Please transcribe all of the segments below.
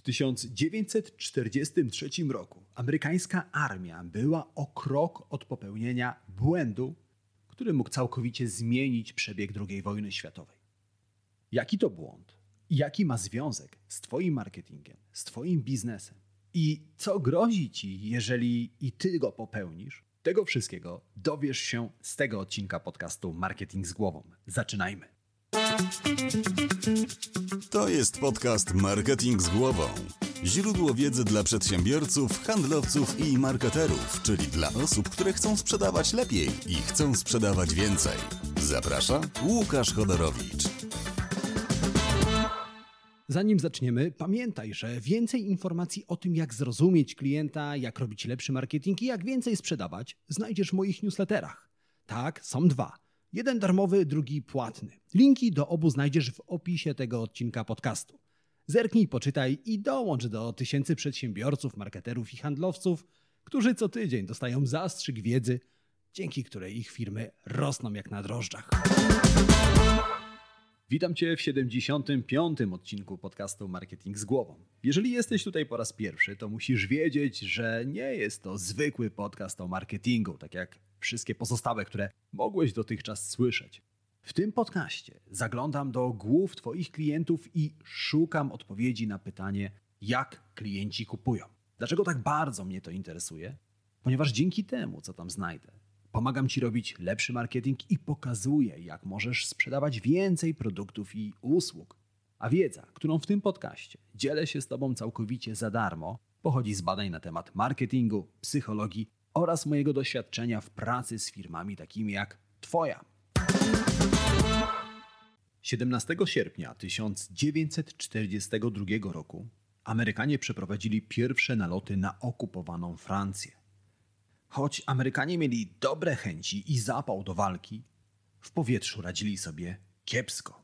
W 1943 roku amerykańska armia była o krok od popełnienia błędu, który mógł całkowicie zmienić przebieg II wojny światowej. Jaki to błąd? Jaki ma związek z Twoim marketingiem, z Twoim biznesem? I co grozi Ci, jeżeli i Ty go popełnisz? Tego wszystkiego dowiesz się z tego odcinka podcastu Marketing z Głową. Zaczynajmy. To jest podcast Marketing z Głową. Źródło wiedzy dla przedsiębiorców, handlowców i marketerów, czyli dla osób, które chcą sprzedawać lepiej i chcą sprzedawać więcej. Zaprasza Łukasz Chodorowicz. Zanim zaczniemy, pamiętaj, że więcej informacji o tym, jak zrozumieć klienta, jak robić lepszy marketing i jak więcej sprzedawać, znajdziesz w moich newsletterach. Tak, są dwa. Jeden darmowy, drugi płatny. Linki do obu znajdziesz w opisie tego odcinka podcastu. Zerknij, poczytaj i dołącz do tysięcy przedsiębiorców, marketerów i handlowców, którzy co tydzień dostają zastrzyk wiedzy, dzięki której ich firmy rosną jak na drożdżach. Witam Cię w 75. odcinku podcastu Marketing z Głową. Jeżeli jesteś tutaj po raz pierwszy, to musisz wiedzieć, że nie jest to zwykły podcast o marketingu, tak jak wszystkie pozostałe, które mogłeś dotychczas słyszeć. W tym podcaście zaglądam do głów Twoich klientów i szukam odpowiedzi na pytanie, jak klienci kupują. Dlaczego tak bardzo mnie to interesuje? Ponieważ dzięki temu, co tam znajdę, pomagam Ci robić lepszy marketing i pokazuję, jak możesz sprzedawać więcej produktów i usług. A wiedza, którą w tym podcaście dzielę się z Tobą całkowicie za darmo, pochodzi z badań na temat marketingu, psychologii oraz mojego doświadczenia w pracy z firmami takimi jak Twoja. 17 sierpnia 1942 roku Amerykanie przeprowadzili pierwsze naloty na okupowaną Francję. Choć Amerykanie mieli dobre chęci i zapał do walki, w powietrzu radzili sobie kiepsko.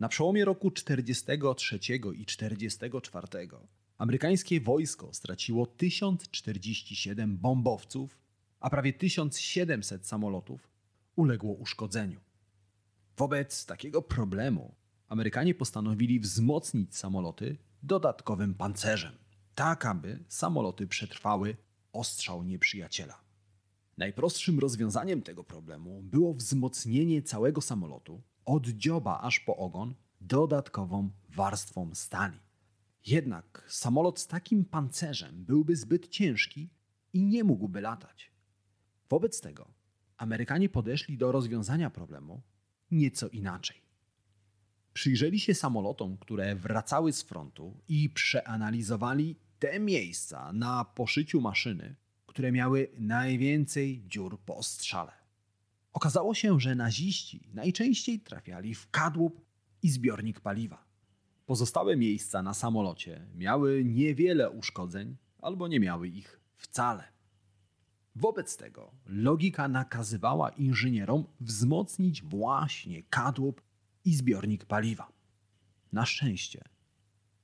Na przełomie roku 43 i 44 amerykańskie wojsko straciło 1047 bombowców, a prawie 1700 samolotów uległo uszkodzeniu. Wobec takiego problemu Amerykanie postanowili wzmocnić samoloty dodatkowym pancerzem, tak aby samoloty przetrwały ostrzał nieprzyjaciela. Najprostszym rozwiązaniem tego problemu było wzmocnienie całego samolotu od dzioba aż po ogon dodatkową warstwą stali. Jednak samolot z takim pancerzem byłby zbyt ciężki i nie mógłby latać. Wobec tego Amerykanie podeszli do rozwiązania problemu nieco inaczej. Przyjrzeli się samolotom, które wracały z frontu i przeanalizowali te miejsca na poszyciu maszyny, które miały najwięcej dziur po strzale. Okazało się, że naziści najczęściej trafiali w kadłub i zbiornik paliwa. Pozostałe miejsca na samolocie miały niewiele uszkodzeń albo nie miały ich wcale. Wobec tego logika nakazywała inżynierom wzmocnić właśnie kadłub i zbiornik paliwa. Na szczęście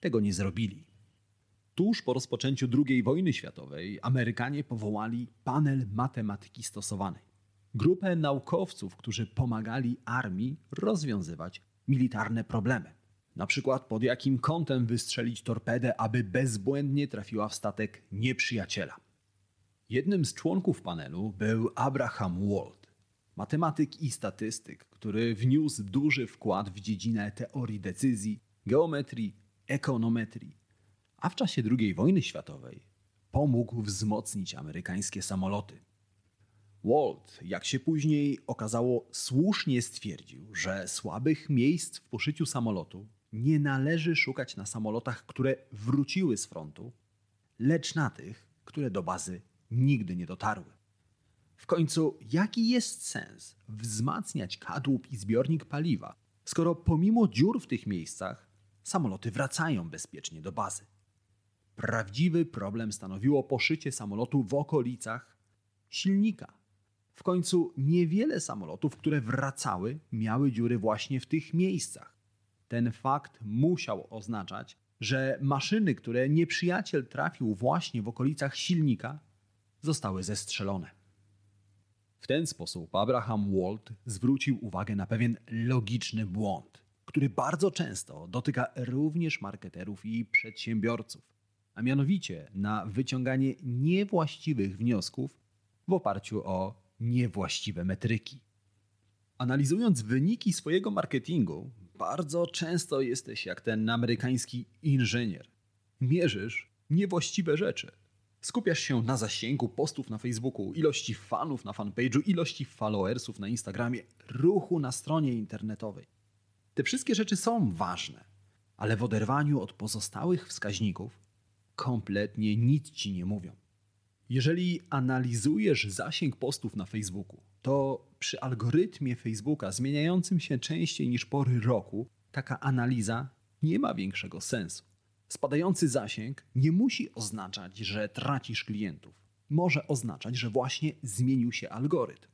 tego nie zrobili. Tuż po rozpoczęciu II wojny światowej Amerykanie powołali panel matematyki stosowanej. Grupę naukowców, którzy pomagali armii rozwiązywać militarne problemy. Na przykład pod jakim kątem wystrzelić torpedę, aby bezbłędnie trafiła w statek nieprzyjaciela. Jednym z członków panelu był Abraham Wald, matematyk i statystyk, który wniósł duży wkład w dziedzinę teorii decyzji, geometrii, ekonometrii, a w czasie II wojny światowej pomógł wzmocnić amerykańskie samoloty. Walt, jak się później okazało, słusznie stwierdził, że słabych miejsc w poszyciu samolotu nie należy szukać na samolotach, które wróciły z frontu, lecz na tych, które do bazy nigdy nie dotarły. W końcu, jaki jest sens wzmacniać kadłub i zbiornik paliwa, skoro pomimo dziur w tych miejscach samoloty wracają bezpiecznie do bazy? Prawdziwy problem stanowiło poszycie samolotu w okolicach silnika. W końcu niewiele samolotów, które wracały, miały dziury właśnie w tych miejscach. Ten fakt musiał oznaczać, że maszyny, które nieprzyjaciel trafił właśnie w okolicach silnika, zostały zestrzelone. W ten sposób Abraham Walt zwrócił uwagę na pewien logiczny błąd. który bardzo często dotyka również marketerów i przedsiębiorców, a mianowicie na wyciąganie niewłaściwych wniosków w oparciu o niewłaściwe metryki. Analizując wyniki swojego marketingu, bardzo często jesteś jak ten amerykański inżynier. Mierzysz niewłaściwe rzeczy. Skupiasz się na zasięgu postów na Facebooku, ilości fanów na fanpage'u, ilości followersów na Instagramie, ruchu na stronie internetowej. Te wszystkie rzeczy są ważne, ale w oderwaniu od pozostałych wskaźników kompletnie nic ci nie mówią. Jeżeli analizujesz zasięg postów na Facebooku, to przy algorytmie Facebooka zmieniającym się częściej niż pory roku, taka analiza nie ma większego sensu. Spadający zasięg nie musi oznaczać, że tracisz klientów. Może oznaczać, że właśnie zmienił się algorytm.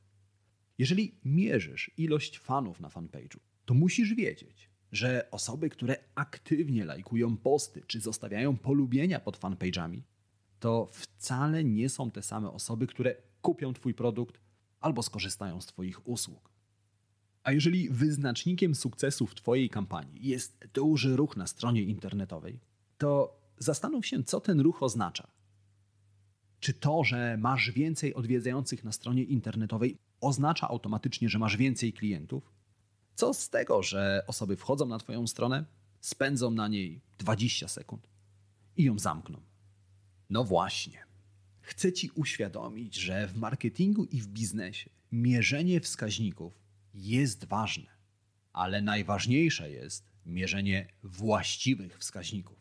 Jeżeli mierzysz ilość fanów na fanpage'u, to musisz wiedzieć, że osoby, które aktywnie lajkują posty czy zostawiają polubienia pod fanpage'ami, to wcale nie są te same osoby, które kupią Twój produkt albo skorzystają z Twoich usług. A jeżeli wyznacznikiem sukcesu w Twojej kampanii jest duży ruch na stronie internetowej, to zastanów się, co ten ruch oznacza. Czy to, że masz więcej odwiedzających na stronie internetowej, oznacza automatycznie, że masz więcej klientów? Co z tego, że osoby wchodzą na Twoją stronę, spędzą na niej 20 sekund i ją zamkną? No właśnie. Chcę Ci uświadomić, że w marketingu i w biznesie mierzenie wskaźników jest ważne, ale najważniejsze jest mierzenie właściwych wskaźników.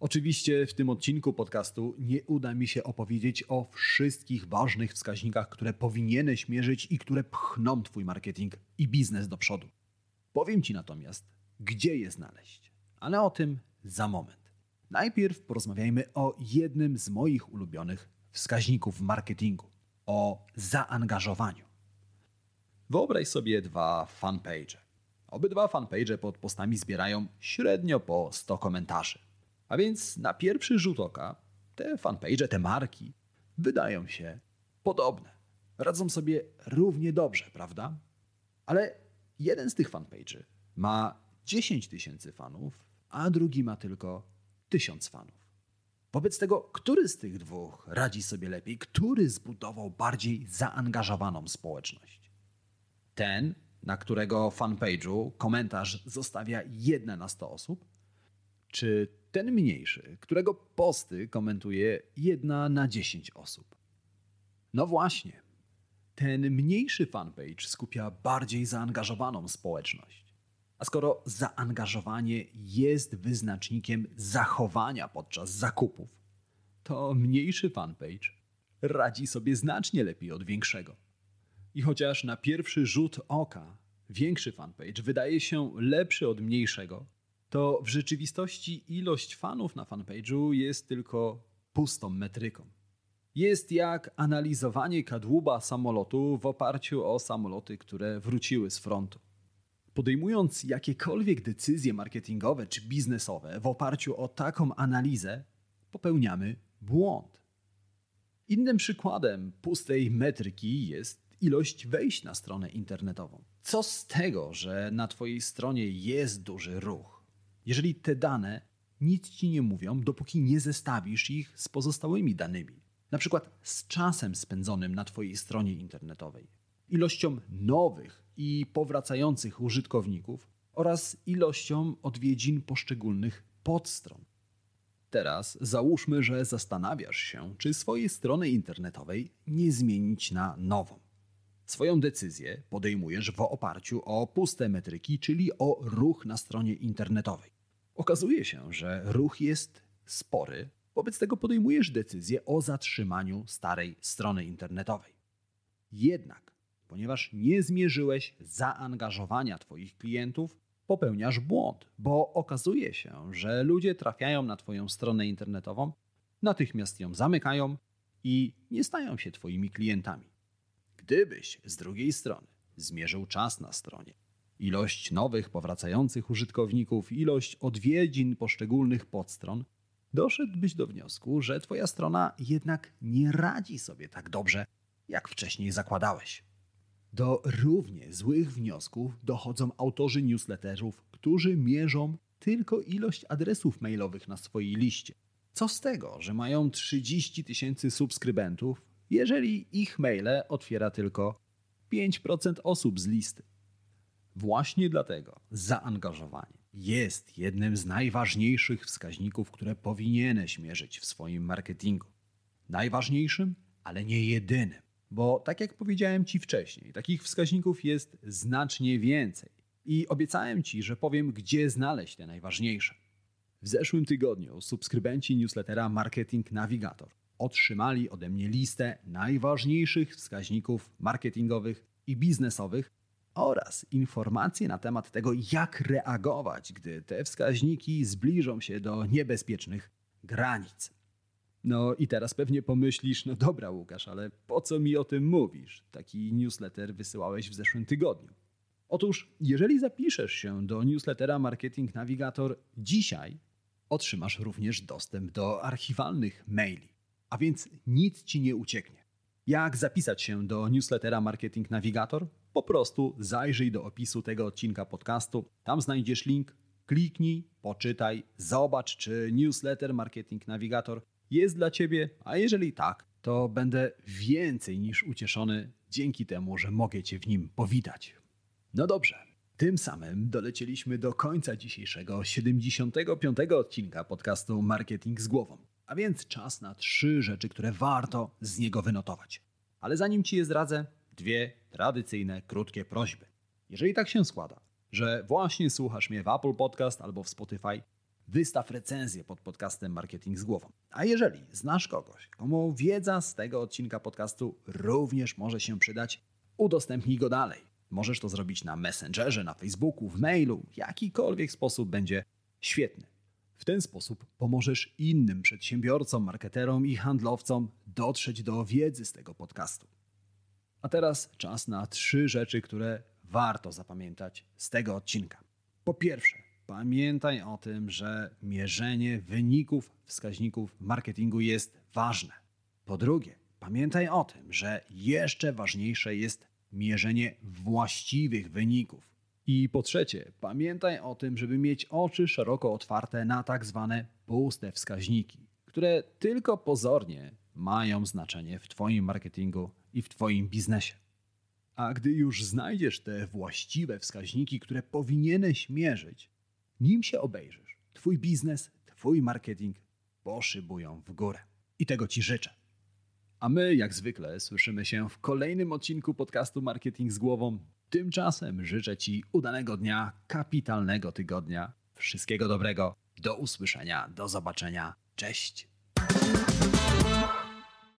Oczywiście w tym odcinku podcastu nie uda mi się opowiedzieć o wszystkich ważnych wskaźnikach, które powinieneś mierzyć i które pchną Twój marketing i biznes do przodu. Powiem Ci natomiast, gdzie je znaleźć, ale o tym za moment. Najpierw porozmawiajmy o jednym z moich ulubionych wskaźników w marketingu o zaangażowaniu. Wyobraź sobie dwa fanpage. Obydwa fanpage pod postami zbierają średnio po 100 komentarzy. A więc na pierwszy rzut oka te fanpage, te marki wydają się podobne. Radzą sobie równie dobrze, prawda? Ale jeden z tych fanpage ma 10 tysięcy fanów, a drugi ma tylko 1000 fanów. Wobec tego, który z tych dwóch radzi sobie lepiej, który zbudował bardziej zaangażowaną społeczność? Ten, na którego fanpage'u komentarz zostawia jedna na 100 osób, czy ten mniejszy, którego posty komentuje jedna na 10 osób? No właśnie, ten mniejszy fanpage skupia bardziej zaangażowaną społeczność. A skoro zaangażowanie jest wyznacznikiem zachowania podczas zakupów, to mniejszy fanpage radzi sobie znacznie lepiej od większego. I chociaż na pierwszy rzut oka większy fanpage wydaje się lepszy od mniejszego, to w rzeczywistości ilość fanów na fanpage'u jest tylko pustą metryką. Jest jak analizowanie kadłuba samolotu w oparciu o samoloty, które wróciły z frontu. Podejmując jakiekolwiek decyzje marketingowe czy biznesowe w oparciu o taką analizę, popełniamy błąd. Innym przykładem pustej metryki jest ilość wejść na stronę internetową. Co z tego, że na Twojej stronie jest duży ruch, jeżeli te dane nic Ci nie mówią, dopóki nie zestawisz ich z pozostałymi danymi, na przykład z czasem spędzonym na Twojej stronie internetowej, ilością nowych i powracających użytkowników oraz ilością odwiedzin poszczególnych podstron. Teraz załóżmy, że zastanawiasz się, czy swojej strony internetowej nie zmienić na nową. Swoją decyzję podejmujesz w oparciu o puste metryki, czyli o ruch na stronie internetowej. Okazuje się, że ruch jest spory, wobec tego podejmujesz decyzję o zatrzymaniu starej strony internetowej. Jednak ponieważ nie zmierzyłeś zaangażowania Twoich klientów, popełniasz błąd, bo okazuje się, że ludzie trafiają na Twoją stronę internetową, natychmiast ją zamykają i nie stają się Twoimi klientami. Gdybyś z drugiej strony zmierzył czas na stronie, ilość nowych, powracających użytkowników, ilość odwiedzin poszczególnych podstron, doszedłbyś do wniosku, że Twoja strona jednak nie radzi sobie tak dobrze, jak wcześniej zakładałeś. Do równie złych wniosków dochodzą autorzy newsletterów, którzy mierzą tylko ilość adresów mailowych na swojej liście. Co z tego, że mają 30 tysięcy subskrybentów, jeżeli ich maile otwiera tylko 5% osób z listy? Właśnie dlatego zaangażowanie jest jednym z najważniejszych wskaźników, które powinieneś mierzyć w swoim marketingu. Najważniejszym, ale nie jedynym, bo tak jak powiedziałem Ci wcześniej, takich wskaźników jest znacznie więcej i obiecałem Ci, że powiem, gdzie znaleźć te najważniejsze. W zeszłym tygodniu subskrybenci newslettera Marketing Navigator otrzymali ode mnie listę najważniejszych wskaźników marketingowych i biznesowych oraz informacje na temat tego, jak reagować, gdy te wskaźniki zbliżą się do niebezpiecznych granic. No i teraz pewnie pomyślisz, no dobra Łukasz, ale po co mi o tym mówisz? Taki newsletter wysyłałeś w zeszłym tygodniu. Otóż, jeżeli zapiszesz się do newslettera Marketing Navigator dzisiaj, otrzymasz również dostęp do archiwalnych maili, a więc nic ci nie ucieknie. Jak zapisać się do newslettera Marketing Navigator? Po prostu zajrzyj do opisu tego odcinka podcastu, tam znajdziesz link, kliknij, poczytaj, zobacz, czy newsletter Marketing Navigator jest dla Ciebie, a jeżeli tak, to będę więcej niż ucieszony dzięki temu, że mogę Cię w nim powitać. No dobrze, tym samym dolecieliśmy do końca dzisiejszego 75. odcinka podcastu Marketing z głową. A więc czas na trzy rzeczy, które warto z niego wynotować. Ale zanim Ci je zdradzę, dwie tradycyjne, krótkie prośby. Jeżeli tak się składa, że właśnie słuchasz mnie w Apple Podcast albo w Spotify, wystaw recenzję pod podcastem Marketing z głową. A jeżeli znasz kogoś, komu wiedza z tego odcinka podcastu również może się przydać, udostępnij go dalej. Możesz to zrobić na Messengerze, na Facebooku, w mailu, jakikolwiek sposób będzie świetny. W ten sposób pomożesz innym przedsiębiorcom, marketerom i handlowcom dotrzeć do wiedzy z tego podcastu. A teraz czas na trzy rzeczy, które warto zapamiętać z tego odcinka. Po pierwsze, pamiętaj o tym, że mierzenie wyników wskaźników marketingu jest ważne. Po drugie, pamiętaj o tym, że jeszcze ważniejsze jest mierzenie właściwych wyników. I po trzecie, pamiętaj o tym, żeby mieć oczy szeroko otwarte na tak zwane puste wskaźniki, które tylko pozornie mają znaczenie w Twoim marketingu i w Twoim biznesie. A gdy już znajdziesz te właściwe wskaźniki, które powinieneś mierzyć, nim się obejrzysz, Twój biznes, Twój marketing poszybują w górę. I tego Ci życzę. A my, jak zwykle, słyszymy się w kolejnym odcinku podcastu Marketing z Głową. Tymczasem życzę Ci udanego dnia, kapitalnego tygodnia. Wszystkiego dobrego. Do usłyszenia, do zobaczenia. Cześć.